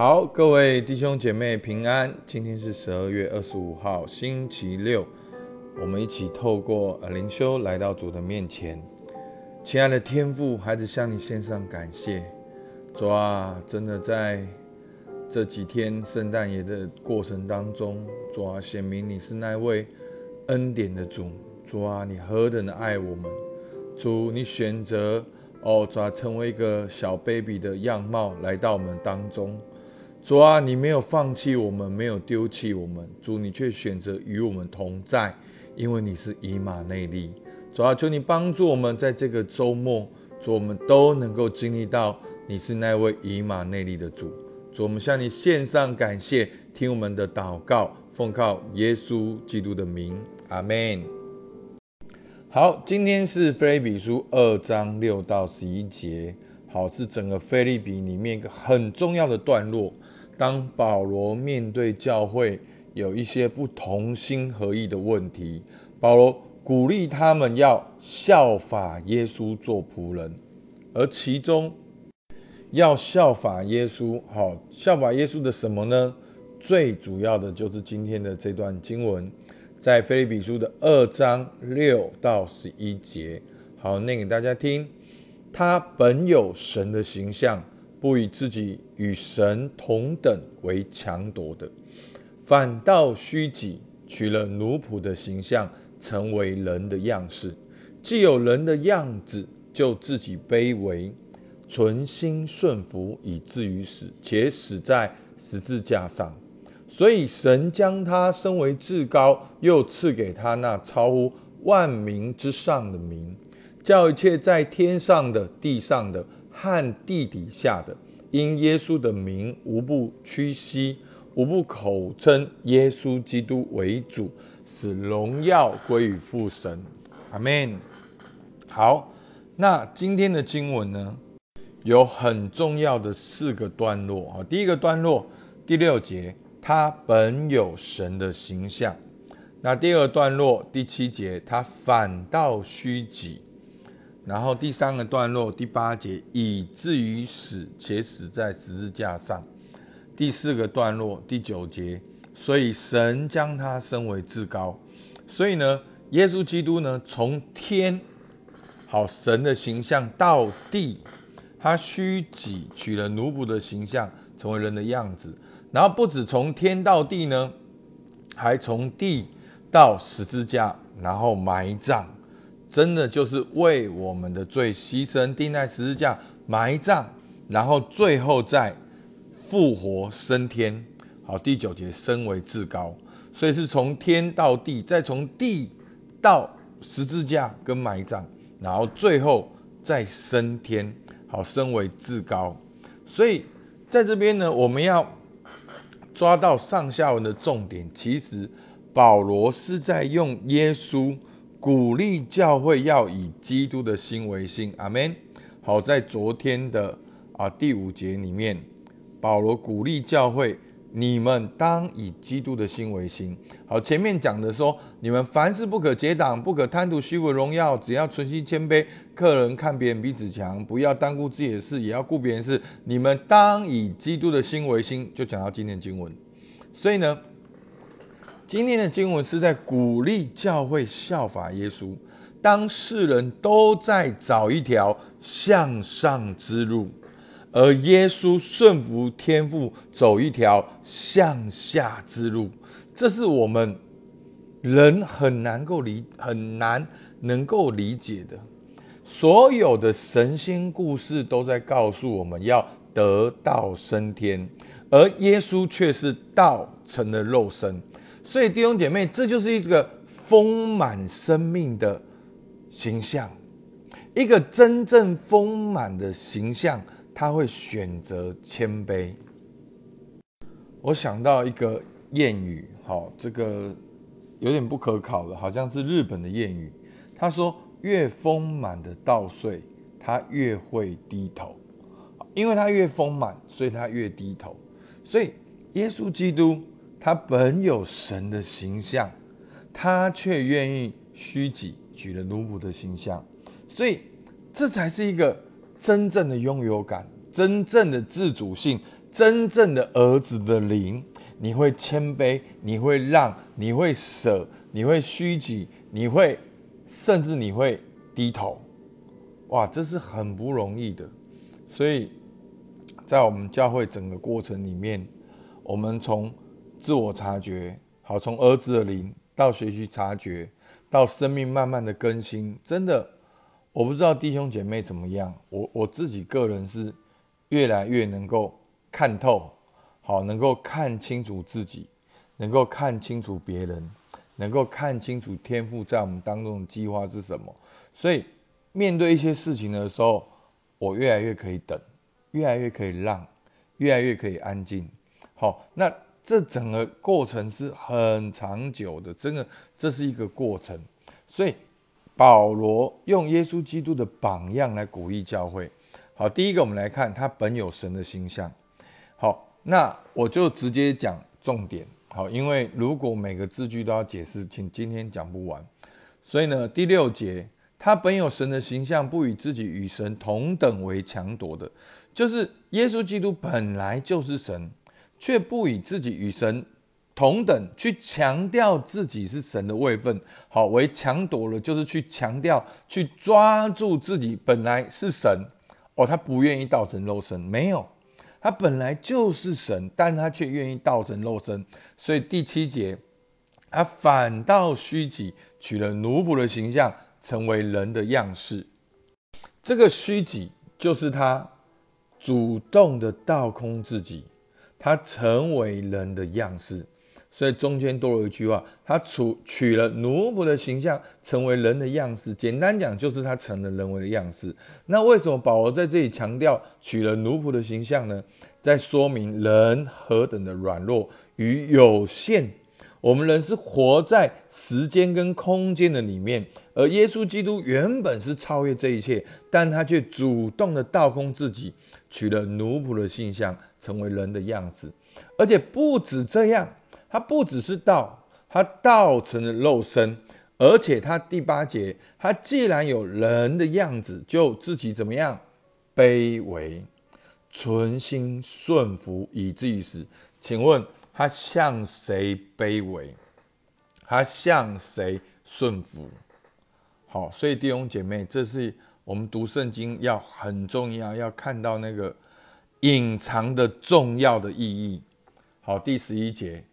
好，各位弟兄姐妹平安。今天是十二月二十五号，星期六。我们一起透过呃灵修来到主的面前。亲爱的天父，孩子向你献上感谢。主啊，真的在这几天圣诞节的过程当中，主啊，显明你是那位恩典的主。主啊，你何等的爱我们。主，你选择哦，主啊，成为一个小 baby 的样貌来到我们当中。主啊，你没有放弃我们，没有丢弃我们。主，你却选择与我们同在，因为你是以马内利。主啊，求你帮助我们，在这个周末，主我们都能够经历到你是那位以马内利的主。主，我们向你献上感谢，听我们的祷告，奉靠耶稣基督的名，阿门。好，今天是菲利比书二章六到十一节，好，是整个菲利比里面一个很重要的段落。当保罗面对教会有一些不同心合意的问题，保罗。鼓励他们要效法耶稣做仆人，而其中要效法耶稣，好效法耶稣的什么呢？最主要的就是今天的这段经文，在菲利比书的二章六到十一节。好，念给大家听。他本有神的形象，不以自己与神同等为强夺的，反倒虚己，取了奴仆的形象。成为人的样式，既有人的样子，就自己卑微，存心顺服，以至于死，且死在十字架上。所以神将他升为至高，又赐给他那超乎万民之上的名，叫一切在天上的、地上的和地底下的，因耶稣的名，无不屈膝，无不口称耶稣基督为主。使荣耀归于父神，阿门。好，那今天的经文呢，有很重要的四个段落啊。第一个段落第六节，他本有神的形象。那第二段落第七节，他反倒虚己。然后第三个段落第八节，以至于死，且死在十字架上。第四个段落第九节。所以神将他升为至高，所以呢，耶稣基督呢，从天好神的形象到地，他虚己取了奴仆的形象，成为人的样子。然后不止从天到地呢，还从地到十字架，然后埋葬，真的就是为我们的罪牺牲，钉在十字架埋葬，然后最后再复活升天。好，第九节升为至高，所以是从天到地，再从地到十字架跟埋葬，然后最后再升天，好，升为至高。所以在这边呢，我们要抓到上下文的重点。其实保罗是在用耶稣鼓励教会要以基督的心为心。阿门。好，在昨天的啊第五节里面，保罗鼓励教会。你们当以基督的心为心。好，前面讲的说，你们凡事不可结党，不可贪图虚伪荣耀，只要存心谦卑。客人看别人比自己强，不要单顾自己的事，也要顾别人事。你们当以基督的心为心。就讲到今天经文。所以呢，今天的经文是在鼓励教会效法耶稣。当世人都在找一条向上之路。而耶稣顺服天父，走一条向下之路，这是我们人很难够理、很难能够理解的。所有的神仙故事都在告诉我们要得道升天，而耶稣却是道成了肉身。所以弟兄姐妹，这就是一个丰满生命的形象，一个真正丰满的形象。他会选择谦卑。我想到一个谚语，好，这个有点不可考的，好像是日本的谚语。他说：“越丰满的稻穗，他越会低头，因为他越丰满，所以他越低头。所以耶稣基督他本有神的形象，他却愿意虚己，举了奴仆的形象。所以这才是一个。”真正的拥有感，真正的自主性，真正的儿子的灵，你会谦卑，你会让，你会舍，你会虚己，你会甚至你会低头。哇，这是很不容易的。所以在我们教会整个过程里面，我们从自我察觉，好，从儿子的灵到学习察觉，到生命慢慢的更新，真的。我不知道弟兄姐妹怎么样，我我自己个人是越来越能够看透，好，能够看清楚自己，能够看清楚别人，能够看清楚天赋在我们当中的计划是什么。所以面对一些事情的时候，我越来越可以等，越来越可以让，越来越可以安静。好，那这整个过程是很长久的，真的，这是一个过程，所以。保罗用耶稣基督的榜样来鼓励教会。好，第一个我们来看他本有神的形象。好，那我就直接讲重点。好，因为如果每个字句都要解释，请今天讲不完。所以呢，第六节，他本有神的形象，不与自己与神同等为强夺的，就是耶稣基督本来就是神，却不以自己与神。同等去强调自己是神的位分，好为强夺了，就是去强调、去抓住自己本来是神哦，他不愿意道成肉身，没有，他本来就是神，但他却愿意道成肉身，所以第七节，他反倒虚己，取了奴仆的形象，成为人的样式。这个虚己就是他主动的倒空自己，他成为人的样式。所以中间多了一句话，他取取了奴仆的形象，成为人的样式。简单讲，就是他成了人为的样式。那为什么保罗在这里强调取了奴仆的形象呢？在说明人何等的软弱与有限。我们人是活在时间跟空间的里面，而耶稣基督原本是超越这一切，但他却主动的倒空自己，取了奴仆的形象，成为人的样子。而且不止这样。他不只是道，他道成了肉身，而且他第八节，他既然有人的样子，就自己怎么样卑微，存心顺服，以至于死。请问他向谁卑微？他向谁顺服？好，所以弟兄姐妹，这是我们读圣经要很重要，要看到那个隐藏的重要的意义。好，第十一节。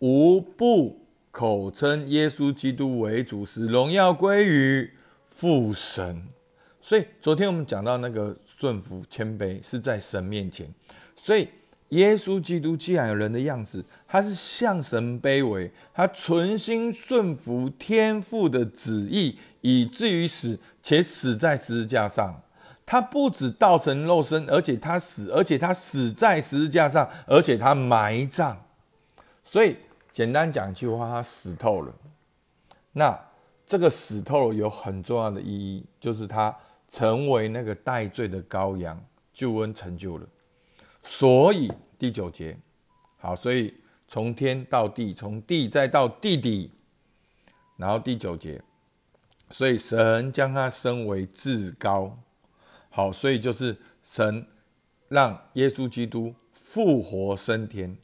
无不口称耶稣基督为主，使荣耀归于父神。所以昨天我们讲到那个顺服谦卑是在神面前。所以耶稣基督既然有人的样子，他是向神卑微，他存心顺服天父的旨意，以至于死，且死在十字架上。他不止道成肉身，而且他死，而且他死在十字架上，而且他埋葬。所以。简单讲一句话，他死透了。那这个死透了有很重要的意义，就是他成为那个代罪的羔羊，救恩成就了。所以第九节，好，所以从天到地，从地再到地底，然后第九节，所以神将他升为至高。好，所以就是神让耶稣基督复活升天。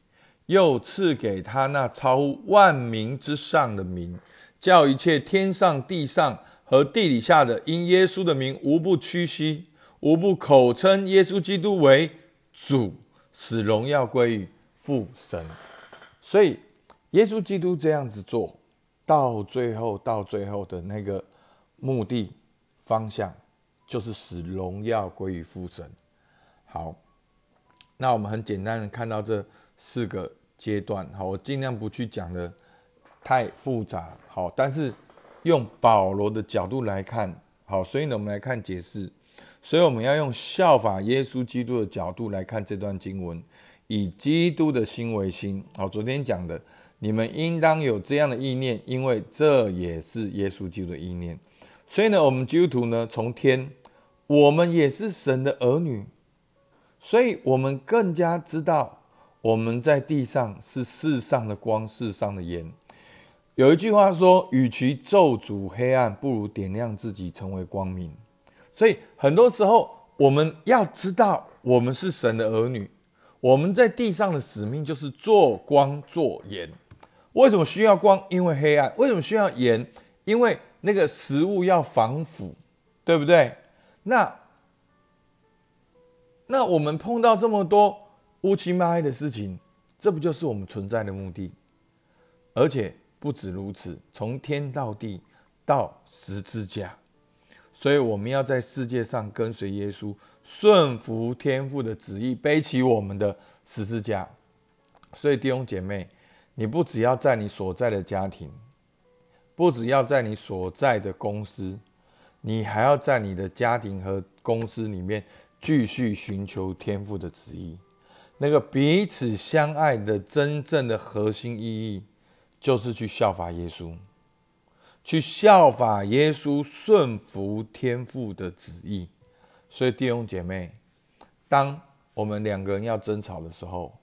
又赐给他那超万民之上的名，叫一切天上、地上和地底下的，因耶稣的名，无不屈膝，无不口称耶稣基督为主，使荣耀归于父神。所以，耶稣基督这样子做到最后，到最后的那个目的方向，就是使荣耀归于父神。好，那我们很简单的看到这四个。阶段好，我尽量不去讲的太复杂好，但是用保罗的角度来看好，所以呢，我们来看解释，所以我们要用效法耶稣基督的角度来看这段经文，以基督的心为心好。昨天讲的，你们应当有这样的意念，因为这也是耶稣基督的意念。所以呢，我们基督徒呢，从天，我们也是神的儿女，所以我们更加知道。我们在地上是世上的光，世上的盐。有一句话说：“与其咒诅黑暗，不如点亮自己，成为光明。”所以很多时候，我们要知道，我们是神的儿女，我们在地上的使命就是做光做盐。为什么需要光？因为黑暗。为什么需要盐？因为那个食物要防腐，对不对？那那我们碰到这么多乌漆嘛黑的事情，这不就是我们存在的目的？而且不止如此，从天到地到十字架，所以我们要在世界上跟随耶稣，顺服天父的旨意，背起我们的十字架。所以弟兄姐妹，你不只要在你所在的家庭，不只要在你所在的公司，你还要在你的家庭和公司里面继续寻求天父的旨意。那个彼此相爱的真正的核心意义。就是去效法耶稣，去效法耶稣，顺服天父的旨意。所以弟兄姐妹，当我们两个人要争吵的时候，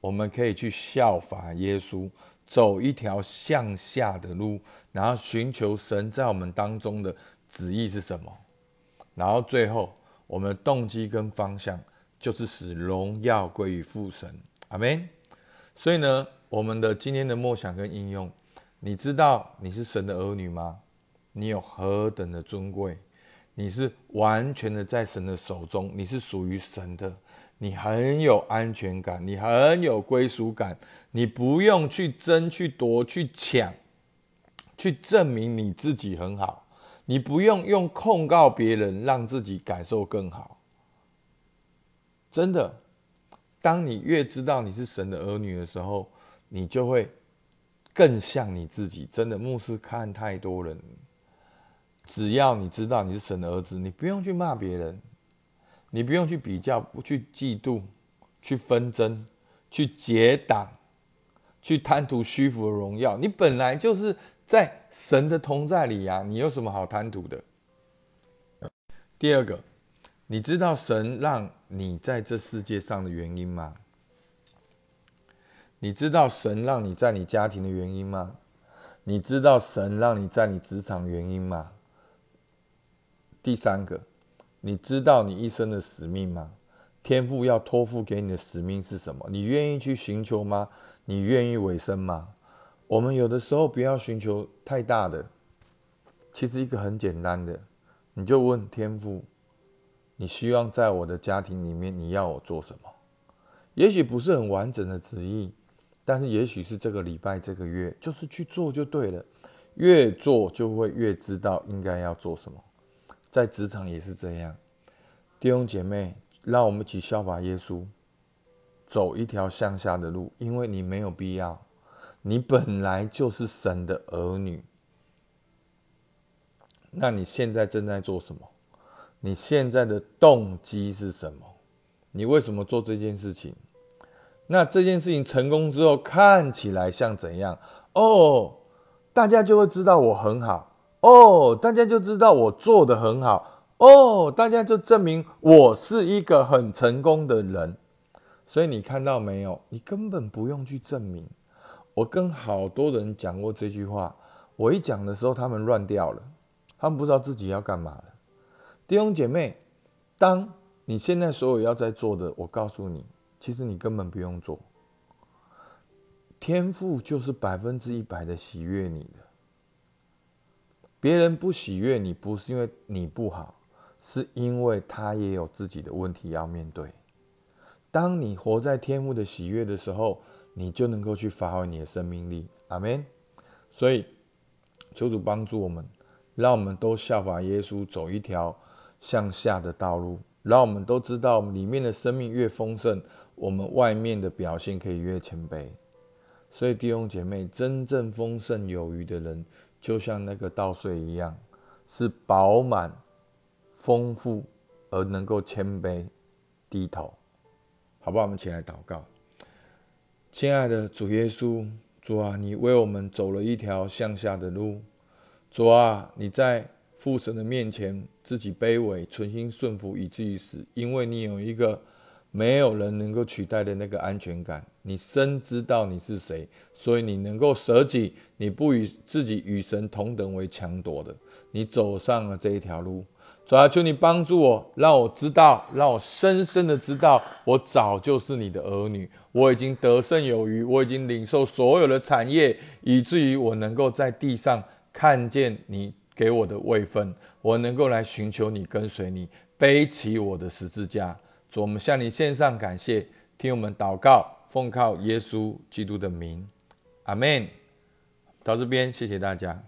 我们可以去效法耶稣，走一条向下的路，然后寻求神在我们当中的旨意是什么。然后最后，我们的动机跟方向就是使荣耀归于父神。阿门。所以呢？我们的今天的梦想跟应用，你知道你是神的儿女吗？你有何等的尊贵？你是完全的在神的手中，你是属于神的，你很有安全感，你很有归属感，你不用去争、去夺、去抢，去证明你自己很好，你不用用控告别人让自己感受更好。真的，当你越知道你是神的儿女的时候。你就会更像你自己。真的，牧师看太多人，只要你知道你是神的儿子，你不用去骂别人，你不用去比较，不去嫉妒，去纷争，去结党，去贪图虚浮的荣耀。你本来就是在神的同在里呀，你有什么好贪图的？第二个，你知道神让你在这世界上的原因吗？你知道神让你在你家庭的原因吗？你知道神让你在你职场原因吗？第三个，你知道你一生的使命吗？天父要托付给你的使命是什么？你愿意去寻求吗？你愿意委身吗？我们有的时候不要寻求太大的，其实一个很简单的，你就问天父：你希望在我的家庭里面，你要我做什么？也许不是很完整的旨意。但是也许是这个礼拜、这个月，就是去做就对了。越做就会越知道应该要做什么。在职场也是这样。弟兄姐妹，让我们一起效法耶稣，走一条向下的路，因为你没有必要。你本来就是神的儿女。那你现在正在做什么？你现在的动机是什么？你为什么做这件事情？那这件事情成功之后，看起来像怎样？哦，大家就会知道我很好。哦，大家就知道我做的很好。哦，大家就证明我是一个很成功的人。所以你看到没有？你根本不用去证明。我跟好多人讲过这句话，我一讲的时候，他们乱掉了，他们不知道自己要干嘛了。弟兄姐妹，当你现在所有要在做的，我告诉你。其实你根本不用做，天赋就是百分之一百的喜悦你的。别人不喜悦你，不是因为你不好，是因为他也有自己的问题要面对。当你活在天赋的喜悦的时候，你就能够去发挥你的生命力。阿门。所以，求主帮助我们，让我们都效法耶稣，走一条向下的道路。让我们都知道，里面的生命越丰盛。我们外面的表现可以越谦卑，所以弟兄姐妹，真正丰盛有余的人，就像那个稻穗一样，是饱满、丰富而能够谦卑、低头，好不好？我们起来祷告，亲爱的主耶稣，主啊，你为我们走了一条向下的路，主啊，你在父神的面前自己卑微，存心顺服，以至于死，因为你有一个。没有人能够取代的那个安全感，你深知道你是谁，所以你能够舍己，你不与自己与神同等为强夺的，你走上了这一条路。主啊，求你帮助我，让我知道，让我深深的知道，我早就是你的儿女，我已经得胜有余，我已经领受所有的产业，以至于我能够在地上看见你给我的位分，我能够来寻求你，跟随你，背起我的十字架。主，我们向你献上感谢，听我们祷告，奉靠耶稣基督的名，阿门。到这边，谢谢大家。